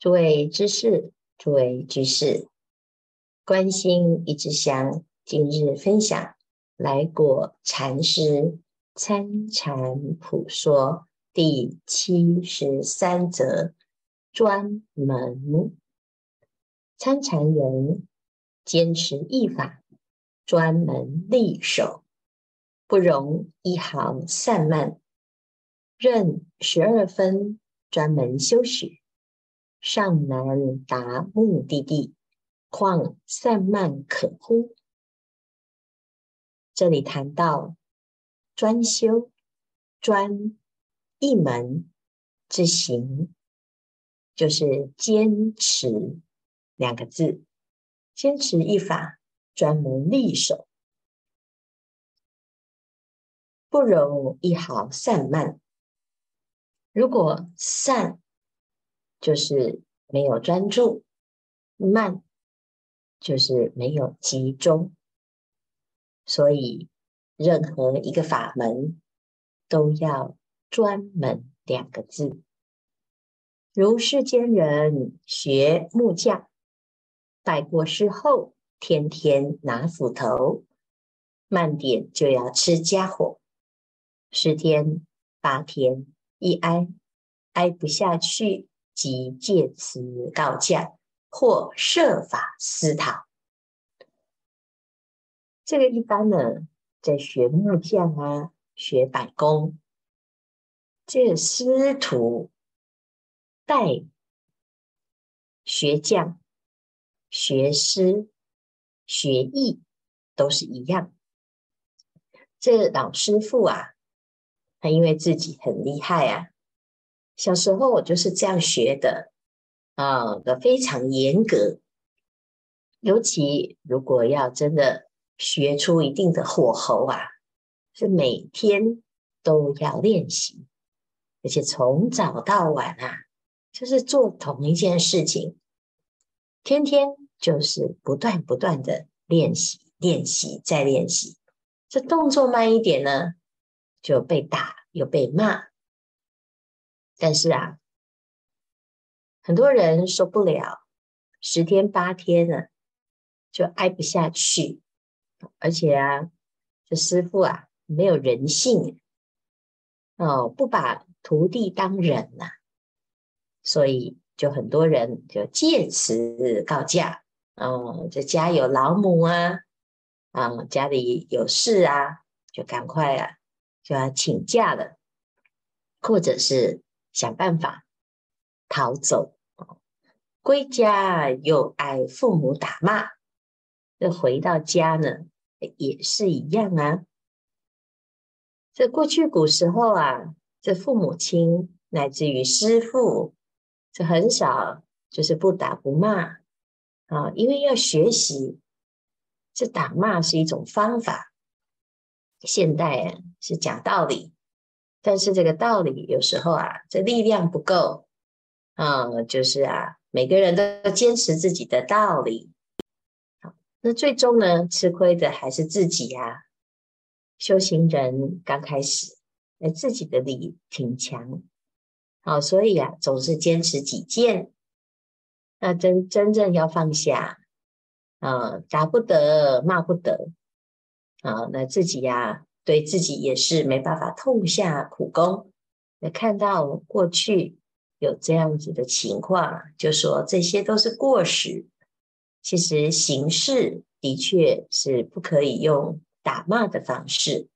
诸位知识，诸位居士，观心一支香，今日分享来果禅师参禅普说第七十三则专门。参禅人坚持一法，专门立守，不容一毫散漫，任十二分专门修学。尚难达目的地，况散漫可乎？这里谈到专修、专一门之行，就是坚持两个字，坚持一法，专门立守，不容一毫散漫。如果散，就是没有专注，慢就是没有集中，所以任何一个法门都要专门两个字。如世间人学木匠，拜过师后，天天拿斧头，慢点就要吃家伙，十天八天一挨，挨不下去。即借此告假，或设法私讨。这个一般呢，在学木匠啊，学百工，这师徒带学匠、学师、学艺都是一样。这老师傅啊，他因为自己很厉害啊。小时候我就是这样学的，啊，的非常严格。尤其如果要真的学出一定的火候啊，是每天都要练习，而且从早到晚啊，就是做同一件事情，天天就是不断不断的练习，练习再练习。这动作慢一点呢，就被打又被骂。但是啊，很多人受不了，十天八天了，就挨不下去。而且啊，这师傅啊，没有人性，哦，不把徒弟当人呐，所以就很多人就借此告假。哦，这家有老母啊，啊，家里有事啊，就赶快啊，就要请假了，或者是。想办法逃走，归家又挨父母打骂。这回到家呢，也是一样啊。这过去古时候啊，这父母亲乃至于师父，这很少就是不打不骂啊，因为要学习，这打骂是一种方法。现代啊，是讲道理。但是这个道理有时候啊，这力量不够啊，就是啊，每个人都坚持自己的道理，那最终呢，吃亏的还是自己呀。修行人刚开始，那自己的理挺强，好，所以啊，总是坚持己见。那真真正要放下啊，打不得，骂不得，啊，那自己呀。对自己也是没办法痛下苦功。那看到过去有这样子的情况，就说这些都是过时。其实行事的确是不可以用打骂的方式，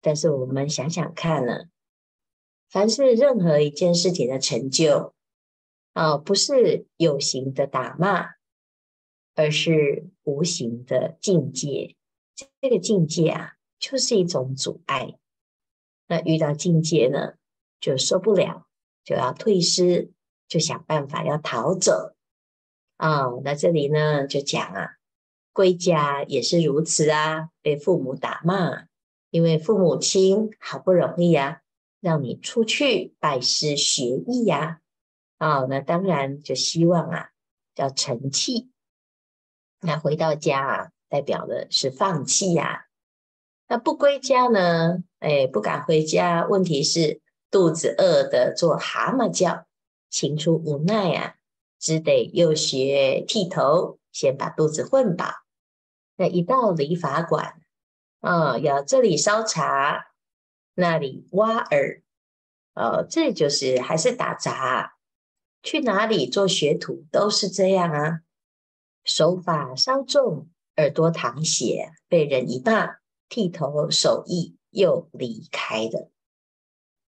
但是我们想想看呢，凡是任何一件事情的成就啊，不是有形的打骂，而是无形的境界。这个境界啊。就是一种阻碍，那遇到境界呢，就受不了，就要退师，就想办法要逃走啊、哦。那这里呢，就讲啊，归家也是如此啊，被父母打骂，因为父母亲好不容易啊，让你出去拜师学艺呀，啊、哦，那当然就希望啊，要成器。那回到家啊，代表的是放弃呀。那不归家呢？哎，不敢回家。问题是肚子饿得做蛤蟆叫，情出无奈啊，只得又学剃头，先把肚子混饱。那一到理发馆，啊，要这里烧茶，那里挖耳，呃，这就是还是打杂。去哪里做学徒都是这样啊，手法稍重，耳朵淌血，被人一骂，剃头手艺又离开了。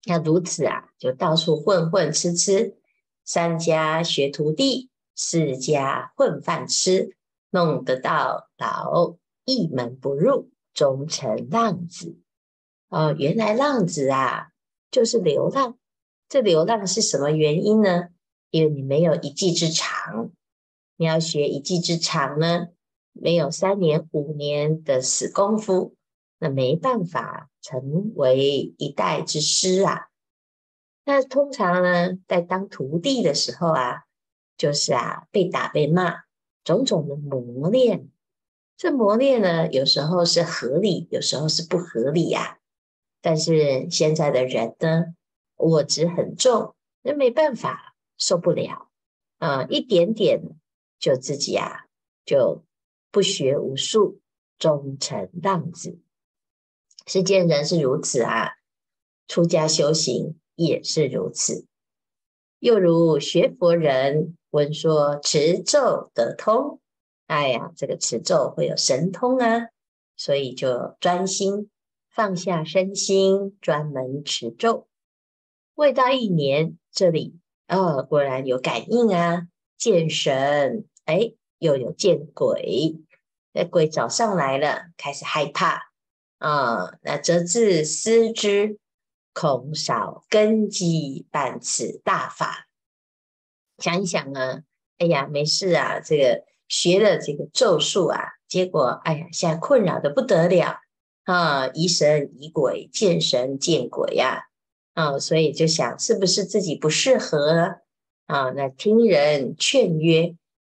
那如此啊，就到处混混吃吃，三家学徒弟，四家混饭吃，弄得到老一门不入，终成浪子。哦，原来浪子啊，就是流浪。这流浪是什么原因呢？因为你没有一技之长，你要学一技之长呢，没有三年五年的死功夫，那没办法成为一代之师啊。那通常呢，在当徒弟的时候啊，就是啊被打被骂，种种的磨练。这磨练呢，有时候是合理，有时候是不合理呀、啊。但是现在的人呢，我执很重，那没办法。受不了嗯！一点点就自己啊，就不学无术，终成浪子。世间人是如此啊，出家修行也是如此。又如学佛人闻说持咒得通，哎呀，这个持咒会有神通啊，所以就专心放下身心，专门持咒。未到一年，这里。哦，果然有感应啊！见神，哎，又有见鬼。那鬼找上来了，开始害怕啊、那则自思之，恐少根基办此大法。想一想啊，哎呀，没事啊，这个学了这个咒术啊，结果哎呀，现在困扰的不得了啊！疑神疑鬼，见神见鬼呀、啊！所以就想是不是自己不适合啊？那听人劝曰：“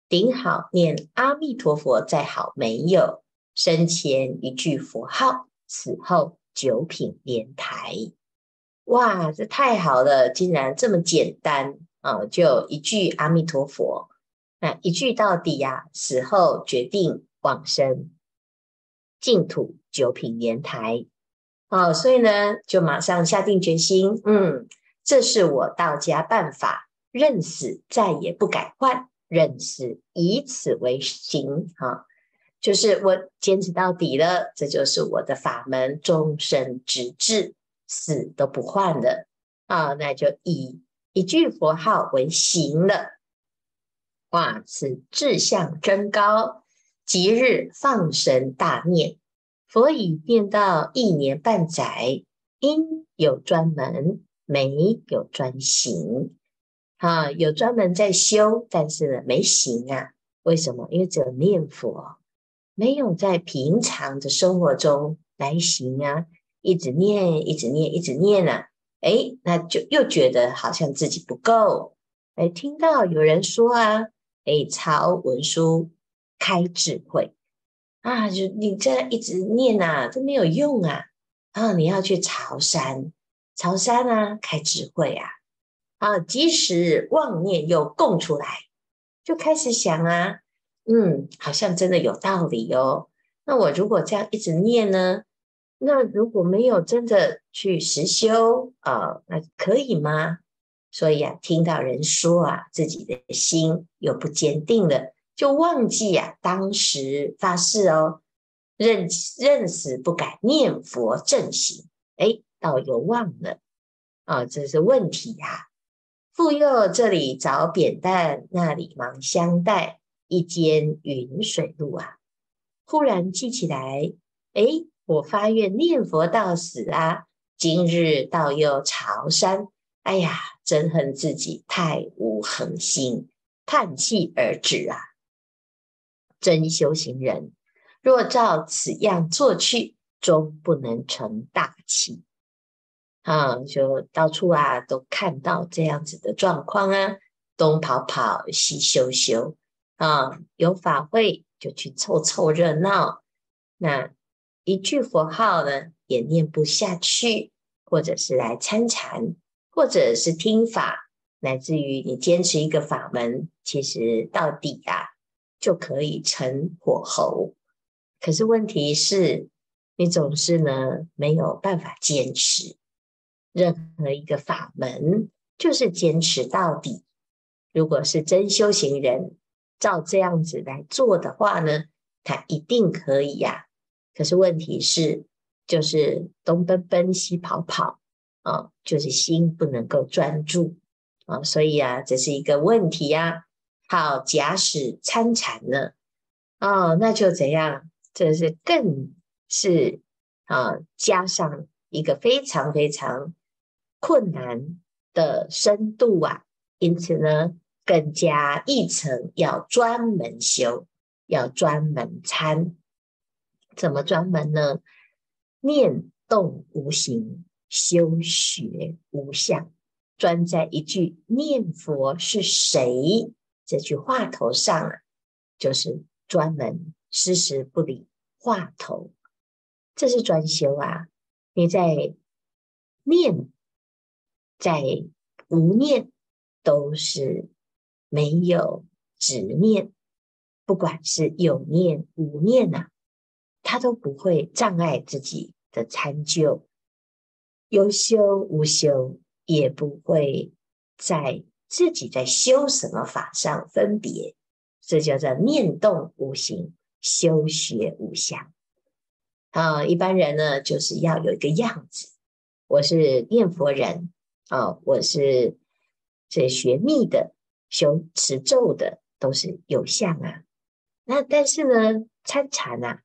顶好念阿弥陀佛，再好没有。生前一句佛号，死后九品莲台。”哇，这太好了，竟然这么简单啊！就一句阿弥陀佛，那一句到底呀、死后决定往生净土九品莲台。哦，所以呢，就马上下定决心，嗯，这是我道家办法，认死再也不改换，认死以此为行，哈、就是我坚持到底了，这就是我的法门，终身直至死都不换的，啊、那就以一句佛号为行了，哇，此志向真高，即日放神大念。佛已念到一年半载，因有专门，没有专行。啊，有专门在修，但是呢，没行啊。为什么？因为只有念佛，没有在平常的生活中来行啊。一直念，一直念，一直念啊。诶，那就又觉得好像自己不够。诶，听到有人说啊，诶，抄文书开智慧。啊，就你这样一直念呐，都没有用啊！啊，你要去朝山，朝山啊，开智慧啊！啊，即使妄念又供出来，就开始想啊，嗯，好像真的有道理哦。那我如果这样一直念呢？那如果没有真的去实修啊，那可以吗？所以啊，听到人说啊，自己的心又不坚定了。就忘记啊，当时发誓哦，认认死不改，念佛正行。哎，倒又忘了啊、这是问题呀、啊。妇幼这里找扁担，那里忙相带，一间云水路啊。忽然记起来，哎，我发愿念佛到死啊，今日到又朝山。哎呀，真恨自己太无恒心，叹气而止啊。真修行人，若照此样做去，终不能成大器。啊，就到处啊都看到这样子的状况啊，东跑跑，西修修啊，有法会就去凑凑热闹，那一句佛号呢也念不下去，或者是来参禅，或者是听法，乃至于你坚持一个法门，其实到底啊就可以成火候。可是问题是，你总是呢没有办法坚持任何一个法门，就是坚持到底。如果是真修行人，照这样子来做的话呢，他一定可以呀、可是问题是，就是东奔奔西跑跑啊，就是心不能够专注啊，所以啊，这是一个问题呀。好，假使参禅了，哦，那就怎样？这是更是啊，加上一个非常非常困难的深度啊，因此呢，更加一层要专门修，要专门参。怎么专门呢？念动无形，修学无相，专在一句念佛是谁这句话头上啊，就是专门时时不离话头，这是专修啊！你在念，在无念，都是没有执念，不管是有念无念啊。他都不会障碍自己的参究，有修无修，也不会在自己在修什么法上分别，这叫做念动无形，修学无相。啊，一般人呢，就是要有一个样子，我是念佛人，啊，我是这学密的，修持咒的，都是有相啊。那但是呢，参禅啊。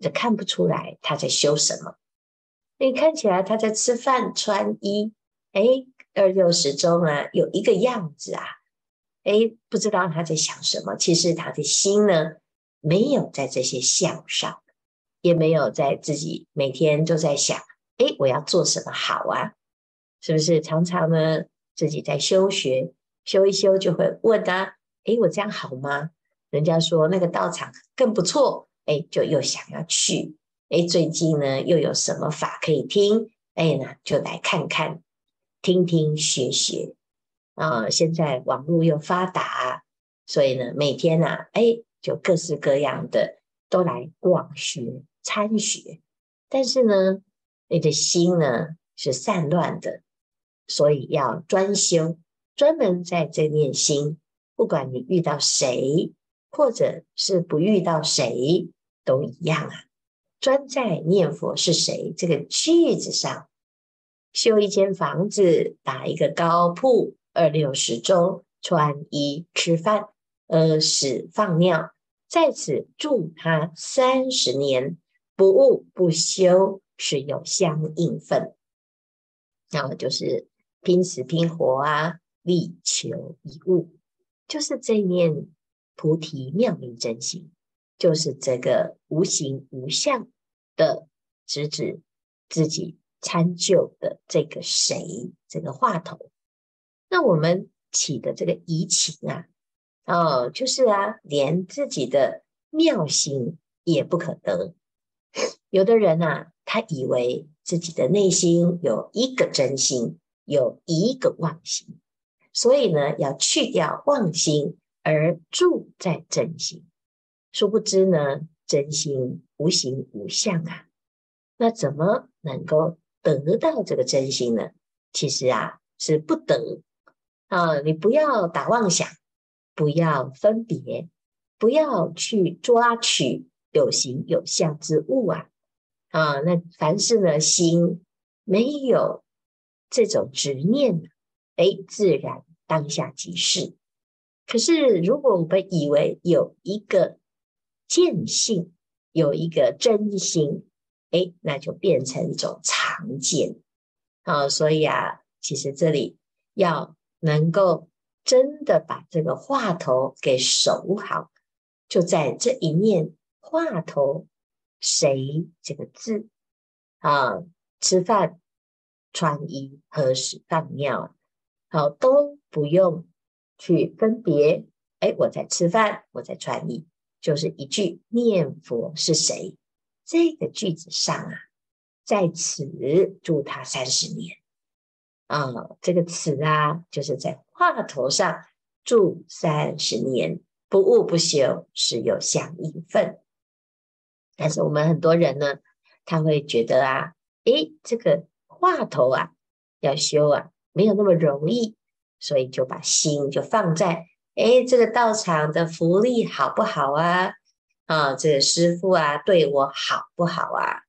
就看不出来他在修什么，你看起来他在吃饭穿衣，哎，二六时中啊，有一个样子啊，哎，不知道他在想什么。其实他的心呢，没有在这些相上，也没有在自己每天都在想，哎，我要做什么好啊？是不是常常呢，自己在修学，修一修就会问啊，哎，我这样好吗？人家说那个道场更不错。哎，就又想要去，哎，最近呢又有什么法可以听？哎呢，就来看看，听听学学。啊、现在网络又发达，所以呢，每天呢、啊，哎，就各式各样的都来广学参学。但是呢，你的心呢是散乱的，所以要专修，专门在这念心，不管你遇到谁。或者是不遇到谁都一样啊，专在念佛是谁这个句子上，修一间房子，打一个高铺，二六时中穿衣吃饭，屙屎放尿，在此住他三十年，不悟不修，是有相应分。然后就是拼死拼活啊，力求一物，就是这念。菩提妙明真心，就是这个无形无相的，直指自己参究的这个谁，这个话头。那我们起的这个疑情啊，哦，就是啊，连自己的妙心也不可得。有的人啊，他以为自己的内心有一个真心，有一个妄心，所以呢，要去掉妄心。而住在真心，殊不知呢，真心无形无相啊，那怎么能够得到这个真心呢？其实啊，是不得啊！你不要打妄想，不要分别，不要去抓取有形有相之物啊！啊，那凡是呢，心没有这种执念，哎，自然当下即是。可是，如果我们以为有一个见性，有一个真心，哎，那就变成一种常见。啊，所以啊，其实这里要能够真的把这个话头给守好，就在这一念话头谁这个字啊，吃饭、穿衣、喝屎、放尿，好都不用。去分别，哎，我在吃饭，我在穿衣，就是一句念佛是谁？这个句子上啊，在此住他三十年啊，这个词啊，就是在话头上住三十年，不悟不修，实有相应分。但是我们很多人呢，他会觉得啊，诶，这个话头啊，要修啊，没有那么容易，所以就把心就放在，诶，这个道场的福利好不好啊？啊，这个师傅啊，对我好不好啊？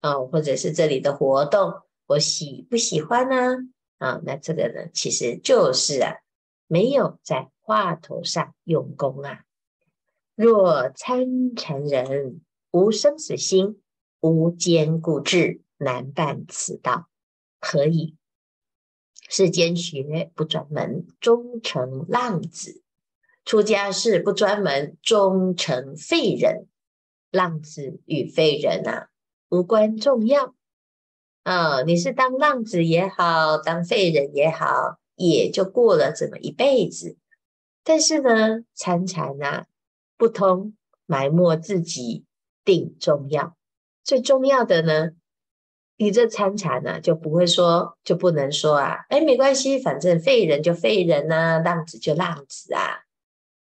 啊，或者是这里的活动，我喜不喜欢呢？啊，那这个呢，其实就是啊，没有在话头上用功啊。若参禅人无生死心，无坚固志，难办此道。何以？世间学不专门，终成浪子；出家事不专门，终成废人。浪子与废人啊，无关重要。啊、哦，你是当浪子也好，当废人也好，也就过了这么一辈子。但是呢，参禅啊，不通埋没自己定重要。最重要的呢，你这参禅呢，就不会说，就不能说啊，哎，没关系，反正废人就废人呐、浪子就浪子啊。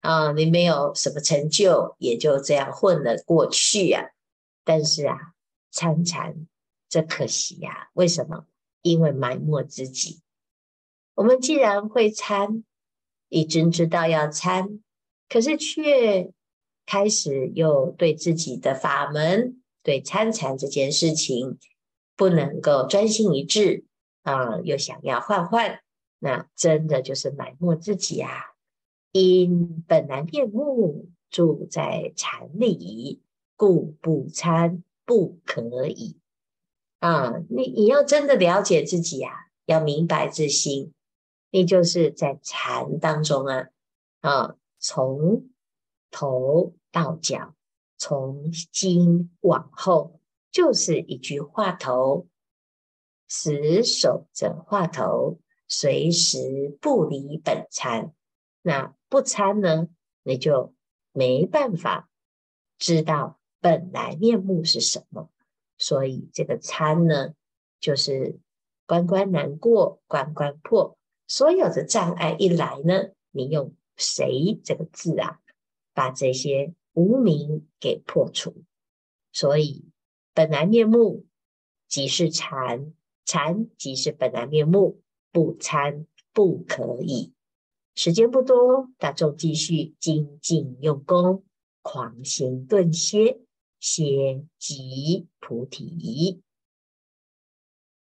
啊、你没有什么成就，也就这样混了过去啊。但是啊，参禅。这可惜呀、啊！为什么？因为埋没自己。我们既然会参，已经知道要参，可是却开始又对自己的法门、对参禅这件事情不能够专心一致啊，又想要换换，那真的就是埋没自己啊！因本来面目住在禅里，故不参不可以。啊，你你要真的了解自己、啊，要明白自心，你就是在禅当中啊，啊，从头到脚，从今往后，就是一句话头，死守着话头，随时不离本参。那不参呢，你就没办法知道本来面目是什么。所以这个参呢，就是关关难过关关破。所有的障碍一来呢，你用谁这个字啊，把这些无明给破除。所以本来面目即是禅，禅即是本来面目，不参不可以。时间不多，大众继续精进用功，狂行顿歇。歇即菩提。